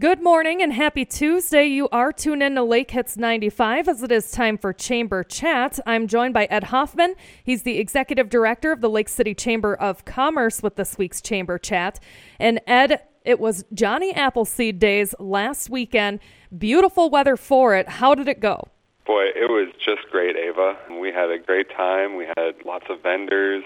Good morning and happy Tuesday. You are tuned in to Lake Hits 95 as it is time for Chamber Chat. I'm joined by Ed Hoffman. He's the executive director of the Lake City Chamber of Commerce with this week's Chamber Chat. And Ed, it was Johnny Appleseed Days last weekend. Beautiful weather for it. How did it go? Boy, it was just great, Ava. We had a great time. We had lots of vendors.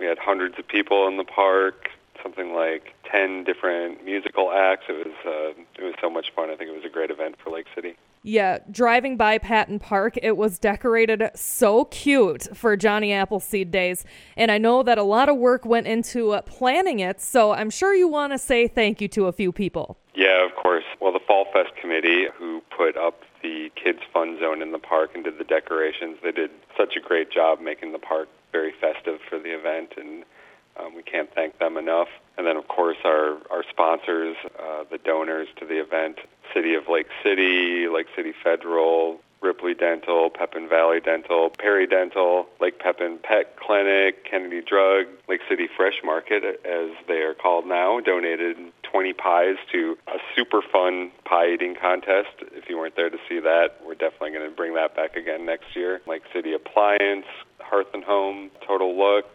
We had hundreds of people in the park something like ten different musical acts. It was uh, it was so much fun. I think it was a great event for Lake City. Yeah, driving by Patton Park, it was decorated so cute for Johnny Appleseed Days. And I know that a lot of work went into uh, planning it, so I'm sure you want to say thank you to a few people. Yeah, of course. Well, the Fall Fest committee who put up the kids' fun zone in the park and did the decorations, they did such a great job making the park very festive for the event and um, we can't thank them enough. And then, of course, our, our sponsors, uh, the donors to the event, City of Lake City, Lake City Federal, Ripley Dental, Pepin Valley Dental, Perry Dental, Lake Pepin Pet Clinic, Kennedy Drug, Lake City Fresh Market, as they are called now, donated 20 pies to a super fun pie eating contest. If you weren't there to see that, we're definitely going to bring that back again next year. Lake City Appliance, Hearth and Home, Total Look,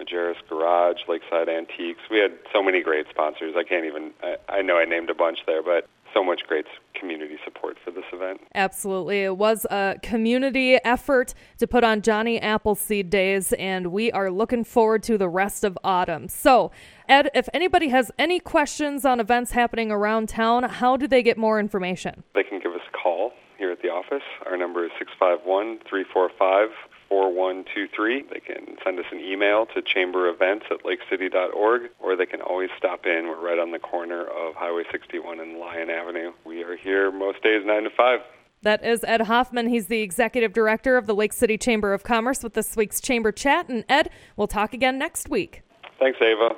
Majerus Garage, Lakeside Antiques. We had so many great sponsors. I can't even, I, I know I named a bunch there, but so much great community support for this event. Absolutely. It was a community effort to put on Johnny Appleseed Days, and we are looking forward to the rest of autumn. So, Ed, if anybody has any questions on events happening around town, how do they get more information? They can give us a call here at the office. Our number is 651 345 4123. They can send us an email to chamberevents at lakecity.org, or they can always stop in. We're right on the corner of Highway 61 and Lyon Avenue. We are here most days 9 to 5. That is Ed Hoffman. He's the executive director of the Lake City Chamber of Commerce with this week's Chamber Chat. And Ed, we'll talk again next week. Thanks, Ava.